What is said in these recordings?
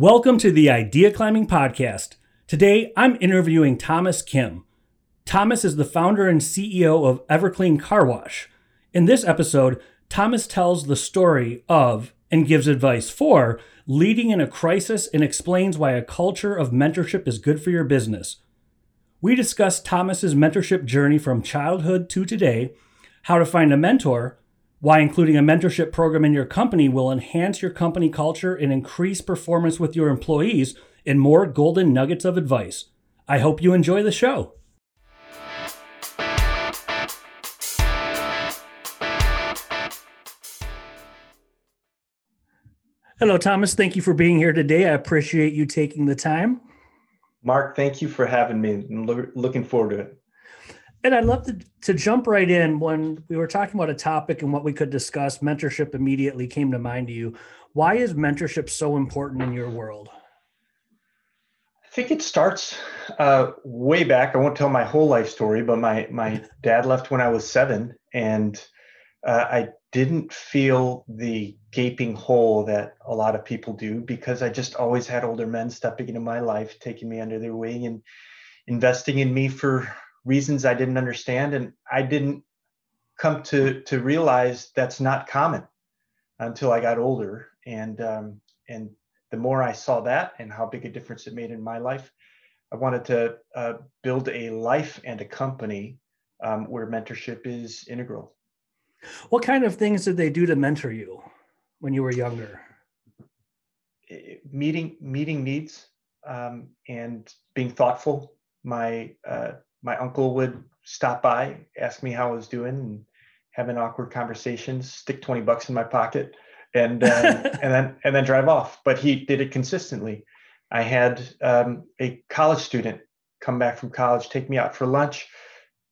Welcome to the Idea Climbing Podcast. Today, I'm interviewing Thomas Kim. Thomas is the founder and CEO of Everclean Car Wash. In this episode, Thomas tells the story of and gives advice for leading in a crisis and explains why a culture of mentorship is good for your business. We discuss Thomas's mentorship journey from childhood to today, how to find a mentor, why including a mentorship program in your company will enhance your company culture and increase performance with your employees, and more golden nuggets of advice. I hope you enjoy the show. Hello, Thomas. Thank you for being here today. I appreciate you taking the time. Mark, thank you for having me. I'm looking forward to it. And I'd love to, to jump right in when we were talking about a topic and what we could discuss. Mentorship immediately came to mind to you. Why is mentorship so important in your world? I think it starts uh, way back. I won't tell my whole life story, but my my dad left when I was seven, and uh, I didn't feel the gaping hole that a lot of people do because I just always had older men stepping into my life, taking me under their wing, and investing in me for reasons I didn't understand, and I didn't come to to realize that's not common until I got older. And um, and the more I saw that and how big a difference it made in my life, I wanted to uh, build a life and a company um, where mentorship is integral. What kind of things did they do to mentor you when you were younger? Meeting meeting needs um, and being thoughtful. My uh, my uncle would stop by, ask me how I was doing, and have an awkward conversation, stick 20 bucks in my pocket, and uh, and then and then drive off. But he did it consistently. I had um, a college student come back from college, take me out for lunch,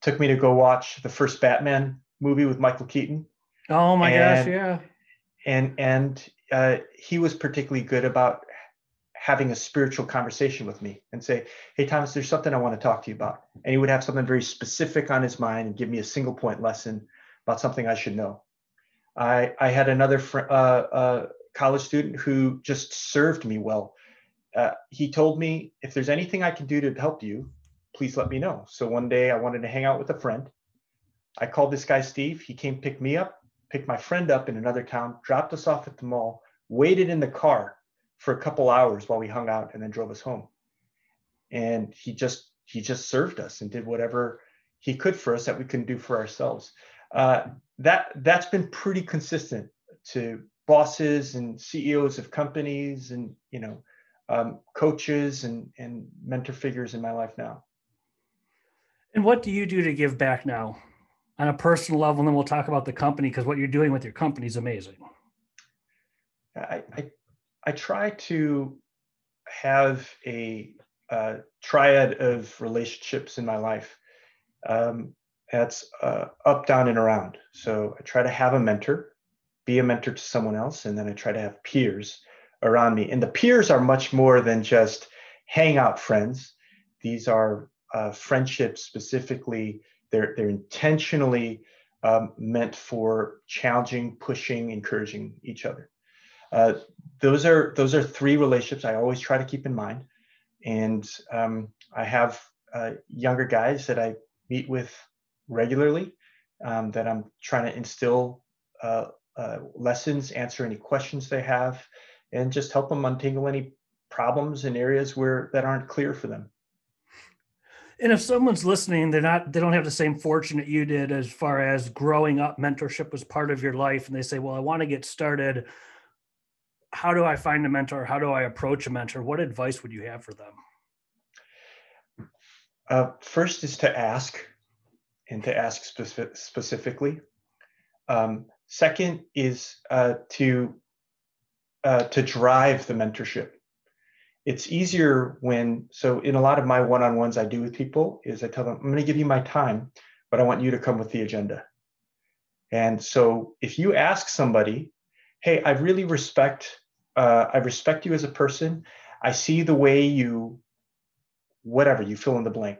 took me to go watch the first Batman movie with Michael Keaton. Oh my and, gosh, yeah. And and uh, he was particularly good about having a spiritual conversation with me and say, Hey, Thomas, there's something I want to talk to you about. And he would have something very specific on his mind and give me a single point lesson about something I should know. I, I had another fr- uh, uh, college student who just served me well. Uh, he told me, If there's anything I can do to help you, please let me know. So one day I wanted to hang out with a friend. I called this guy, Steve. He came pick me up, picked my friend up in another town, dropped us off at the mall, waited in the car for a couple hours while we hung out and then drove us home. And he just he just served us and did whatever he could for us that we couldn't do for ourselves. Uh, that that's been pretty consistent to bosses and CEOs of companies and you know um, coaches and and mentor figures in my life now. And what do you do to give back now on a personal level? And then we'll talk about the company because what you're doing with your company is amazing. I, I I try to have a, triad of relationships in my life. Um, that's uh, up, down, and around. So I try to have a mentor, be a mentor to someone else, and then I try to have peers around me. And the peers are much more than just hangout friends. These are uh, friendships specifically. They're they're intentionally um, meant for challenging, pushing, encouraging each other. Uh, those are those are three relationships I always try to keep in mind, and um, I have uh, younger guys that I meet with regularly um, that I'm trying to instill uh, uh, lessons, answer any questions they have, and just help them untangle any problems in areas where that aren't clear for them. And if someone's listening, they're not they don't have the same fortune that you did as far as growing up mentorship was part of your life and they say, "Well, I want to get started how do I find a mentor? How do I approach a mentor? What advice would you have for them? Uh, first is to ask and to ask specific, specifically. Um, second is uh, to uh, to drive the mentorship. It's easier when so in a lot of my one-on-ones I do with people is I tell them I'm going to give you my time, but I want you to come with the agenda. And so if you ask somebody hey, I really respect, uh, I respect you as a person. I see the way you, whatever you fill in the blank,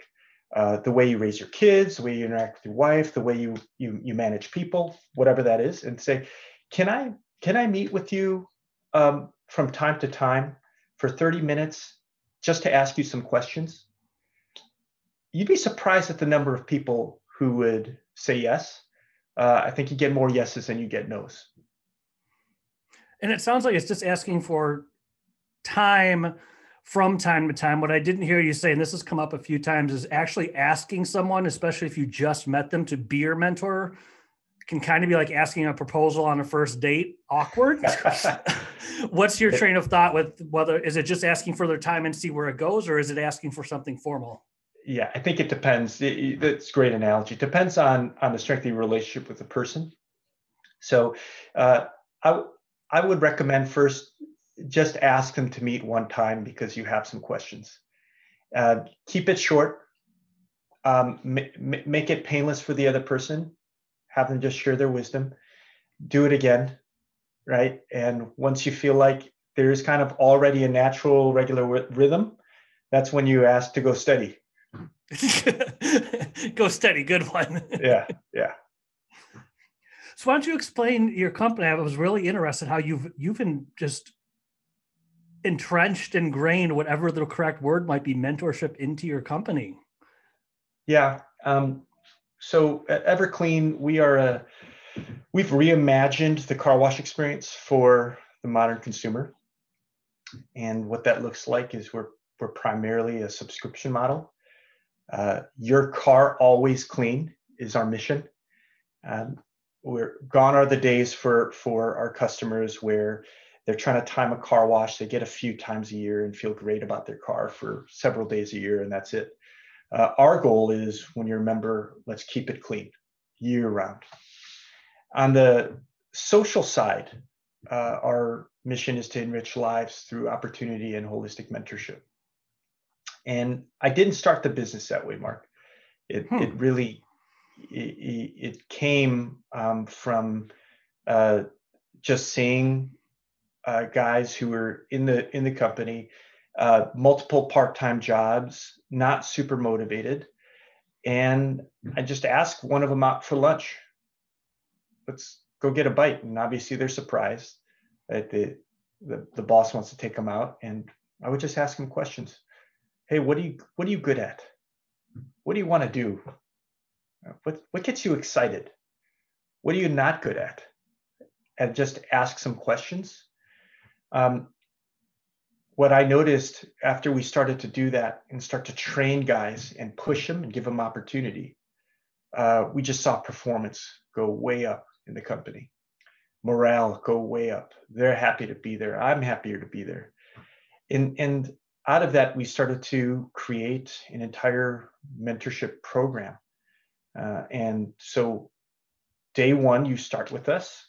uh, the way you raise your kids, the way you interact with your wife, the way you you you manage people, whatever that is, and say, can I can I meet with you um, from time to time for 30 minutes just to ask you some questions, you'd be surprised at the number of people who would say yes. Uh, I think you get more yeses than you get nos. And it sounds like it's just asking for time from time to time. What I didn't hear you say, and this has come up a few times, is actually asking someone, especially if you just met them, to be your mentor can kind of be like asking a proposal on a first date awkward. What's your train of thought with whether is it just asking for their time and see where it goes, or is it asking for something formal? Yeah, I think it depends. That's a great analogy. It depends on on the strength of your relationship with the person. So, uh, I I would recommend first just ask them to meet one time because you have some questions. Uh, keep it short. Um, make it painless for the other person. Have them just share their wisdom. Do it again, right? And once you feel like there's kind of already a natural, regular w- rhythm, that's when you ask to go study. go study. good one. yeah, yeah. So why don't you explain your company? I was really interested how you've you've been just entrenched, ingrained, whatever the correct word might be, mentorship into your company. Yeah. Um, so at Everclean, we are a we've reimagined the car wash experience for the modern consumer. And what that looks like is we're we're primarily a subscription model. Uh, your car always clean is our mission. Um, we're gone are the days for for our customers where they're trying to time a car wash. They get a few times a year and feel great about their car for several days a year, and that's it. Uh, our goal is when you're a member, let's keep it clean year round. On the social side, uh, our mission is to enrich lives through opportunity and holistic mentorship. And I didn't start the business that way, Mark. It, hmm. it really it, it came um, from uh, just seeing uh, guys who were in the in the company, uh, multiple part-time jobs, not super motivated, and I just asked one of them out for lunch. Let's go get a bite, and obviously they're surprised that the the, the boss wants to take them out, and I would just ask them questions. Hey, what do you what are you good at? What do you want to do? What what gets you excited? What are you not good at? And just ask some questions um, what I noticed after we started to do that and start to train guys and push them and give them opportunity, uh, we just saw performance go way up in the company, morale go way up. They're happy to be there. I'm happier to be there. And, and out of that, we started to create an entire mentorship program. Uh, and so, day one, you start with us,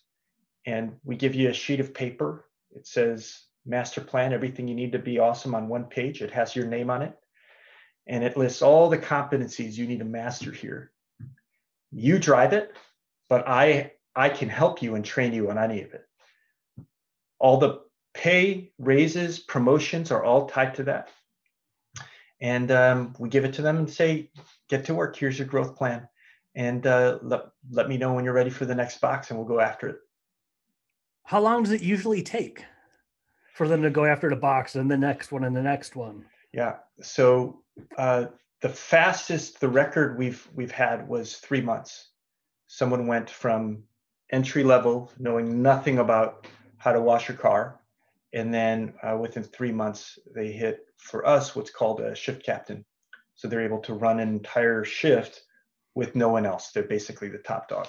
and we give you a sheet of paper it says master plan, everything you need to be awesome on one page. It has your name on it. And it lists all the competencies you need to master here. You drive it, but I I can help you and train you on any of it. All the pay, raises, promotions are all tied to that. And um, we give it to them and say, get to work. Here's your growth plan. And uh, let, let me know when you're ready for the next box and we'll go after it. How long does it usually take for them to go after the box and the next one and the next one? Yeah. So uh, the fastest the record we've we've had was three months. Someone went from entry level, knowing nothing about how to wash a car, and then uh, within three months they hit for us what's called a shift captain. So they're able to run an entire shift with no one else. They're basically the top dog.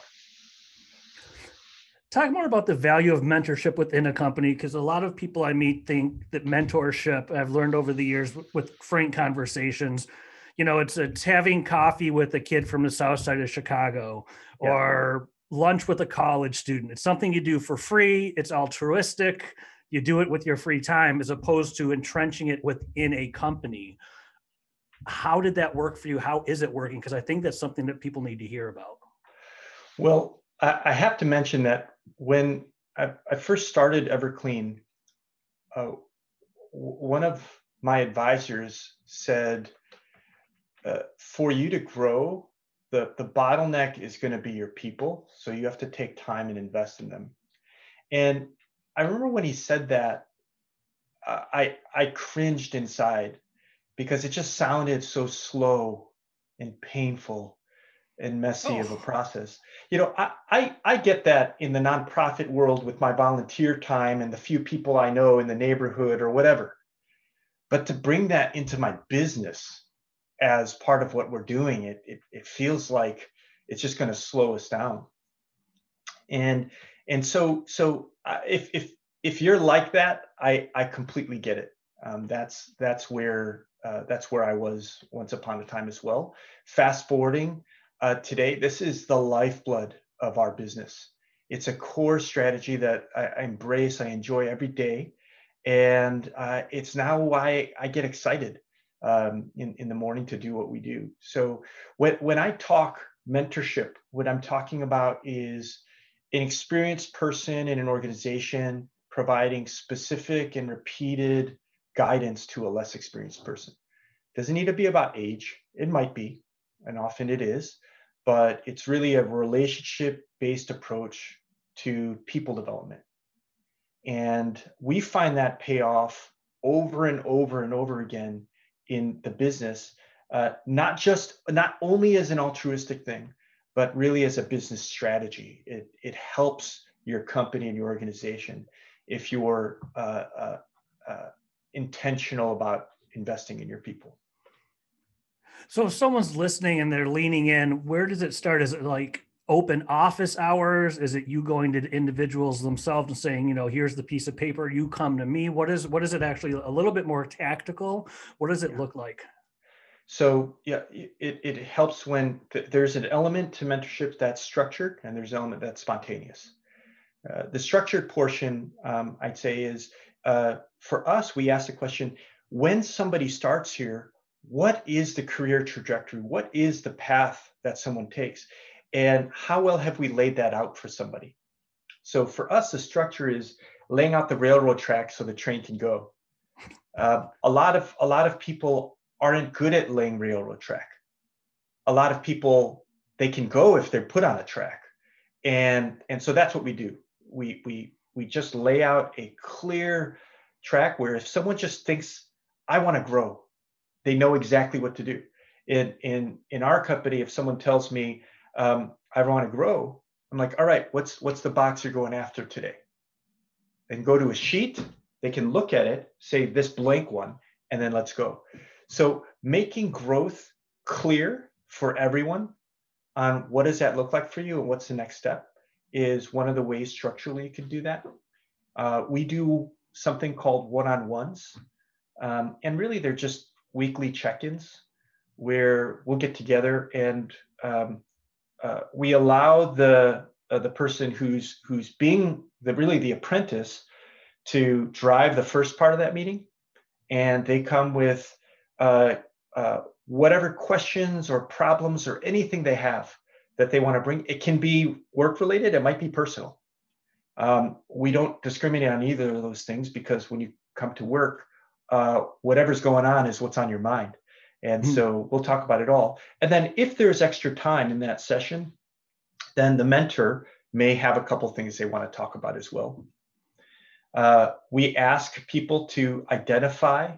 Talk more about the value of mentorship within a company because a lot of people I meet think that mentorship, I've learned over the years with frank conversations, you know, it's it's having coffee with a kid from the south side of Chicago yeah. or lunch with a college student. It's something you do for free, it's altruistic, you do it with your free time as opposed to entrenching it within a company. How did that work for you? How is it working? Because I think that's something that people need to hear about. Well, I have to mention that when I, I first started Everclean, uh, one of my advisors said, uh, for you to grow, the, the bottleneck is going to be your people. So you have to take time and invest in them. And I remember when he said that, I I cringed inside because it just sounded so slow and painful and messy oh. of a process. You know, I, I I get that in the nonprofit world with my volunteer time and the few people I know in the neighborhood or whatever. But to bring that into my business as part of what we're doing, it it, it feels like it's just going to slow us down. And and so so uh, if if if you're like that, I I completely get it. Um, that's that's where uh, that's where I was once upon a time as well. Fast forwarding uh, today, this is the lifeblood of our business. It's a core strategy that I, I embrace, I enjoy every day, and uh, it's now why I get excited um, in in the morning to do what we do. So when when I talk mentorship, what I'm talking about is an experienced person in an organization providing specific and repeated guidance to a less experienced person. Doesn't need to be about age. It might be, and often it is, but it's really a relationship based approach to people development. And we find that pay off over and over and over again in the business, uh, not just, not only as an altruistic thing, but really as a business strategy. It, it helps your company and your organization if you're uh, uh, uh, intentional about investing in your people. So if someone's listening and they're leaning in, where does it start? Is it like open office hours? Is it you going to individuals themselves and saying, you know, here's the piece of paper, you come to me? What is what is it actually a little bit more tactical? What does it look like? So yeah, it, it helps when th- there's an element to mentorship that's structured and there's an element that's spontaneous. Uh, the structured portion, um, I'd say, is uh, for us, we ask the question when somebody starts here, what is the career trajectory? What is the path that someone takes? And how well have we laid that out for somebody? So for us, the structure is laying out the railroad track so the train can go. Uh, a lot of a lot of people aren't good at laying railroad track. A lot of people they can go if they're put on a track, and and so that's what we do. We we we just lay out a clear track where if someone just thinks I want to grow, they know exactly what to do. In in in our company, if someone tells me um, I want to grow, I'm like, all right, what's what's the box you're going after today? And go to a sheet. They can look at it, say this blank one, and then let's go. So making growth clear for everyone on what does that look like for you and what's the next step is one of the ways structurally you can do that. Uh, we do something called one-on-ones, um, and really they're just weekly check-ins where we'll get together and um, uh, we allow the uh, the person who's who's being the really the apprentice to drive the first part of that meeting, and they come with uh, uh, whatever questions or problems or anything they have that they want to bring. It can be work related, it might be personal. Um, we don't discriminate on either of those things because when you come to work, uh, whatever's going on is what's on your mind. And mm-hmm. so we'll talk about it all. And then if there's extra time in that session, then the mentor may have a couple things they want to talk about as well. Uh, we ask people to identify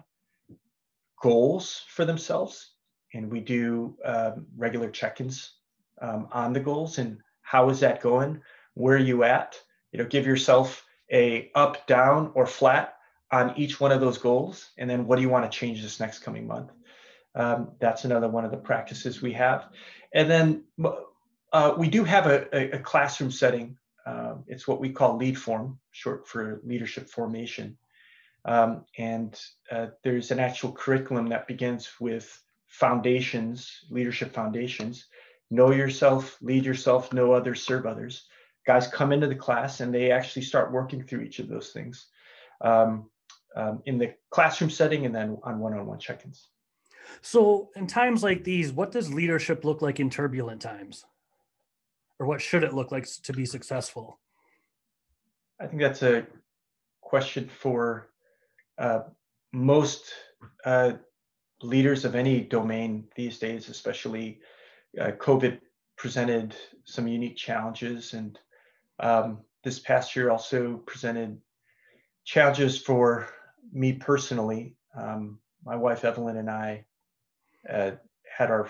goals for themselves, and we do um, regular check-ins um, on the goals and how is that going? Where are you at? You know, give yourself a up, down, or flat on each one of those goals, and then what do you want to change this next coming month? Um, that's another one of the practices we have, and then uh, we do have a, a classroom setting. Um, it's what we call lead form, short for leadership formation. Um, and uh, there's an actual curriculum that begins with foundations, leadership foundations. Know yourself, lead yourself, know others, serve others. Guys come into the class and they actually start working through each of those things um, um, in the classroom setting and then on one on one check ins. So, in times like these, what does leadership look like in turbulent times? Or what should it look like to be successful? I think that's a question for uh, most uh, leaders of any domain these days, especially uh, COVID presented some unique challenges. And um, this past year also presented challenges for me personally, um, my wife Evelyn and I uh, had our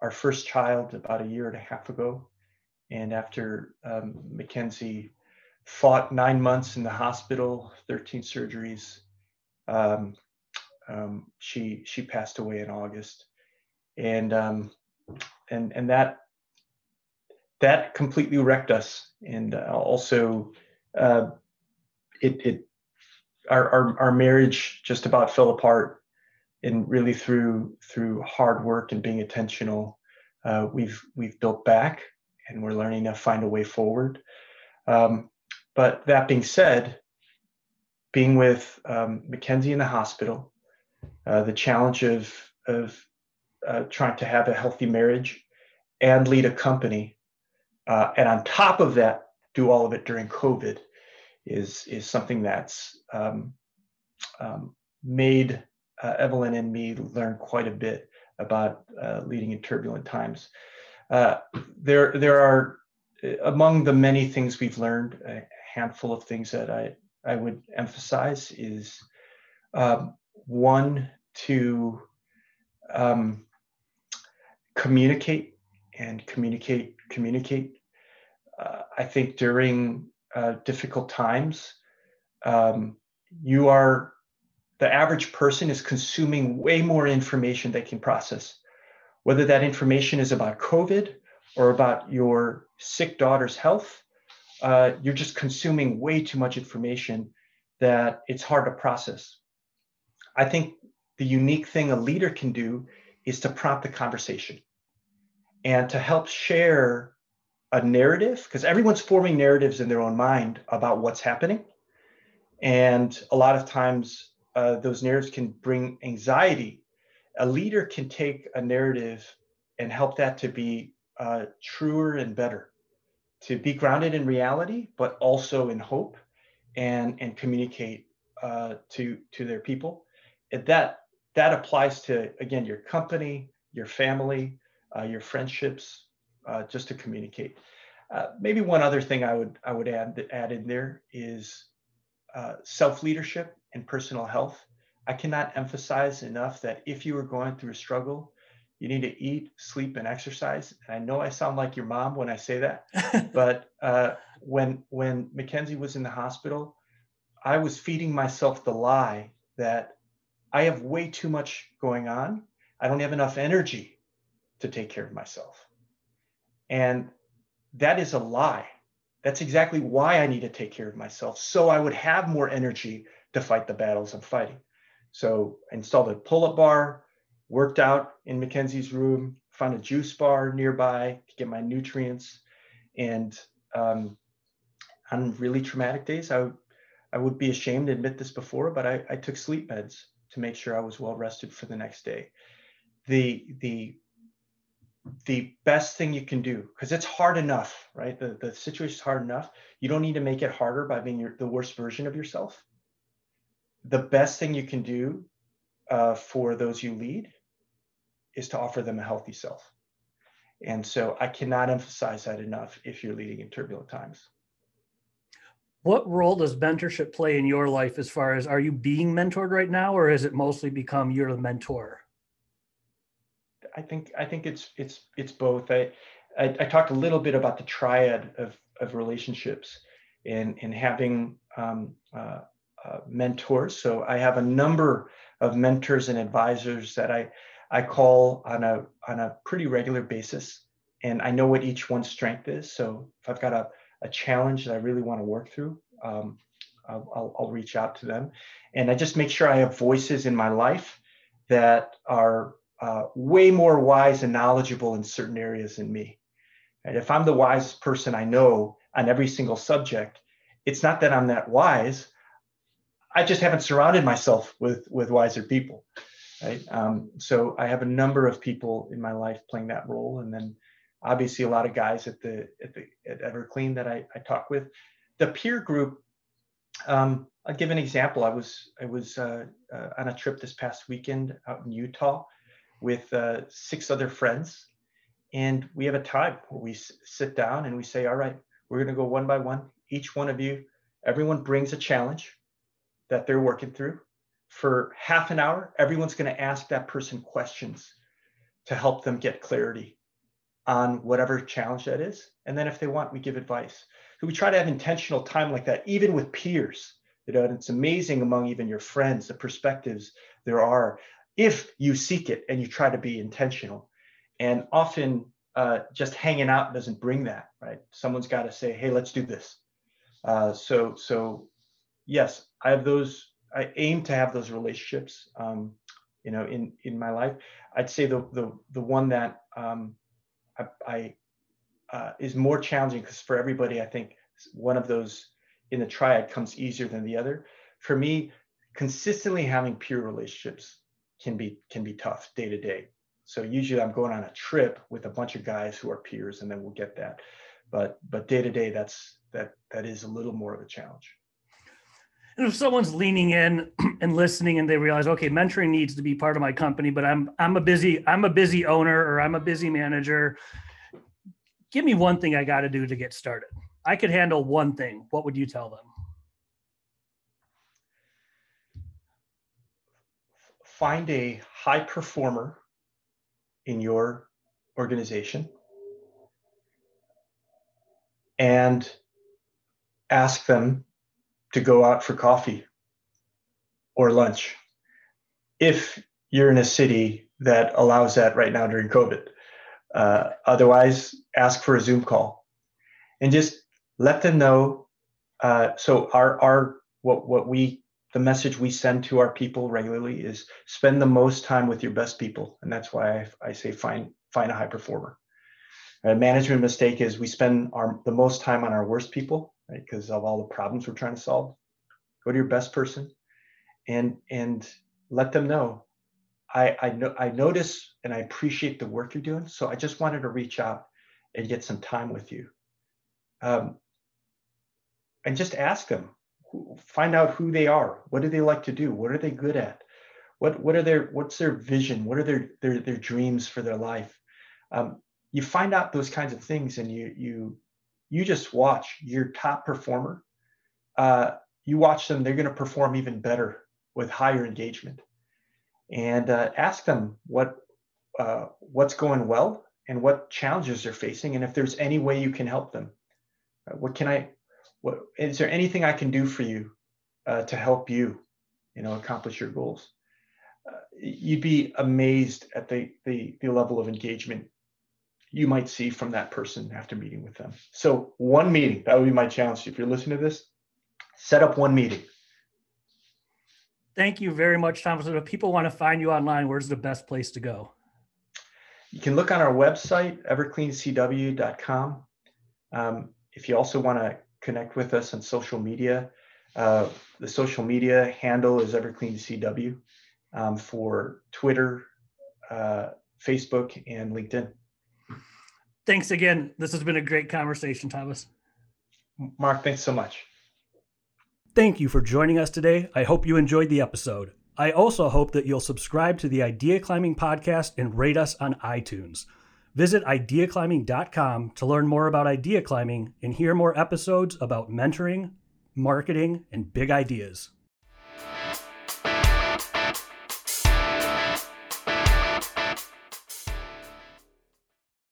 our first child about a year and a half ago, and after um, Mackenzie fought nine months in the hospital, 13 surgeries, um, um, she she passed away in August, and um, and and that that completely wrecked us, and uh, also uh, it it our, our our marriage just about fell apart, and really through through hard work and being intentional, uh, we've we've built back, and we're learning to find a way forward. Um, but that being said, being with um, Mackenzie in the hospital, uh, the challenge of of uh, trying to have a healthy marriage and lead a company, uh, and on top of that, do all of it during COVID, is is something that's um, um, made uh, Evelyn and me learn quite a bit about uh, leading in turbulent times. Uh, there there are among the many things we've learned, a handful of things that I I would emphasize is um, one to um, communicate and communicate, communicate. Uh, I think during uh, difficult times, um, you are the average person is consuming way more information they can process. Whether that information is about COVID or about your sick daughter's health, uh, you're just consuming way too much information that it's hard to process. I think the unique thing a leader can do is to prompt the conversation and to help share a narrative because everyone's forming narratives in their own mind about what's happening. And a lot of times uh, those narratives can bring anxiety. A leader can take a narrative and help that to be uh, truer and better to be grounded in reality but also in hope and and communicate uh, to to their people. And that that applies to again your company your family uh, your friendships uh, just to communicate. Uh, maybe one other thing i would i would add add in there is uh, self leadership and personal health. I cannot emphasize enough that if you are going through a struggle you need to eat sleep and exercise. And i know i sound like your mom when i say that but uh, when when mackenzie was in the hospital i was feeding myself the lie that I have way too much going on. I don't have enough energy to take care of myself. And that is a lie. That's exactly why I need to take care of myself. So I would have more energy to fight the battles I'm fighting. So I installed a pull up bar, worked out in Mackenzie's room, found a juice bar nearby to get my nutrients. And um, on really traumatic days, I, I would be ashamed to admit this before, but I, I took sleep meds to make sure I was well rested for the next day. The the the best thing you can do because it's hard enough, right? The the situation is hard enough. You don't need to make it harder by being your, the worst version of yourself. The best thing you can do uh, for those you lead is to offer them a healthy self. And so I cannot emphasize that enough if you're leading in turbulent times what role does mentorship play in your life as far as are you being mentored right now or has it mostly become you're the mentor? I think i think it's it's it's both. I i, I talked a little bit about the triad of of relationships and and having um, uh, uh, mentors. So i have a number of mentors and advisors that i i call on a on a pretty regular basis and i know what each one's strength is. So if i've got a a challenge that I really want to work through, um, I'll, I'll, reach out to them. And I just make sure I have voices in my life that are uh, way more wise and knowledgeable in certain areas than me. And if I'm the wisest person I know on every single subject, it's not that I'm that wise. I just haven't surrounded myself with with wiser people. Right. Um, so I have a number of people in my life playing that role, and then obviously a lot of guys at the at the at Everclean that I, I talk with. The peer group, um, I'll give an example. I was I was uh, uh, on a trip this past weekend out in Utah with uh, six other friends, and we have a time where we s- sit down and we say, "All right, we're going to go one by one. Each one of you, everyone brings a challenge, that they're working through. For half an hour, everyone's going to ask that person questions to help them get clarity on whatever challenge that is. And then if they want, we give advice. So we try to have intentional time like that, even with peers. You know, and it's amazing among even your friends, the perspectives there are if you seek it and you try to be intentional. And often uh, just hanging out doesn't bring that, right? Someone's got to say, hey, let's do this. Uh, so, so yes, I have those, I aim to have those relationships, um, you know, in, in my life. I'd say the, the, the one that um, I, I uh, is more challenging because for everybody, I think one of those in the triad comes easier than the other. For me, consistently having peer relationships can be can be tough day to day. So usually I'm going on a trip with a bunch of guys who are peers, and then we'll get that. But but day to day, that's that that is a little more of a challenge. And if someone's leaning in and listening, and they realize, okay, mentoring needs to be part of my company, but I'm I'm a busy I'm a busy owner or I'm a busy manager. Give me one thing I got to do to get started. I could handle one thing. What would you tell them? Find a high performer in your organization and ask them to go out for coffee or lunch if you're in a city that allows that right now during COVID. Uh, otherwise, ask for a Zoom call and just let them know. Uh, so our our what what we the message we send to our people regularly is spend the most time with your best people, and that's why I, I say find find a high performer. A management mistake is we spend our the most time on our worst people, right? Because of all the problems we're trying to solve. Go to your best person, and and let them know. I I know I notice and I appreciate the work you're doing, so I just wanted to reach out and get some time with you. Um, and just ask them find out who they are. What do they like to do? What are they good at? What what are their what's their vision? What are their their their dreams for their life? Um, you find out those kinds of things, and you you you just watch your top performer. Uh, you watch them; they're going to perform even better with higher engagement. And uh, ask them what uh, what's going well and what challenges they're facing, and if there's any way you can help them. Uh, what can I what is there anything I can do for you uh, to help you, you know, accomplish your goals? Uh, you'd be amazed at the, the the level of engagement you might see from that person after meeting with them. So one meeting that would be my challenge. If you're listening to this, set up one meeting. Thank you very much, Thomas. If people want to find you online, where's the best place to go? You can look on our website, evercleancw.com. Um, if you also want to connect with us on social media. Uh, the social media handle is EverCleanCW um, for Twitter, uh, Facebook, and LinkedIn. Thanks again. This has been a great conversation, Thomas. Mark, thanks so much. Thank you for joining us today. I hope you enjoyed the episode. I also hope that you'll subscribe to the Idea Climbing podcast and rate us on iTunes. Visit ideaclimbing.com to learn more about idea climbing and hear more episodes about mentoring, marketing, and big ideas.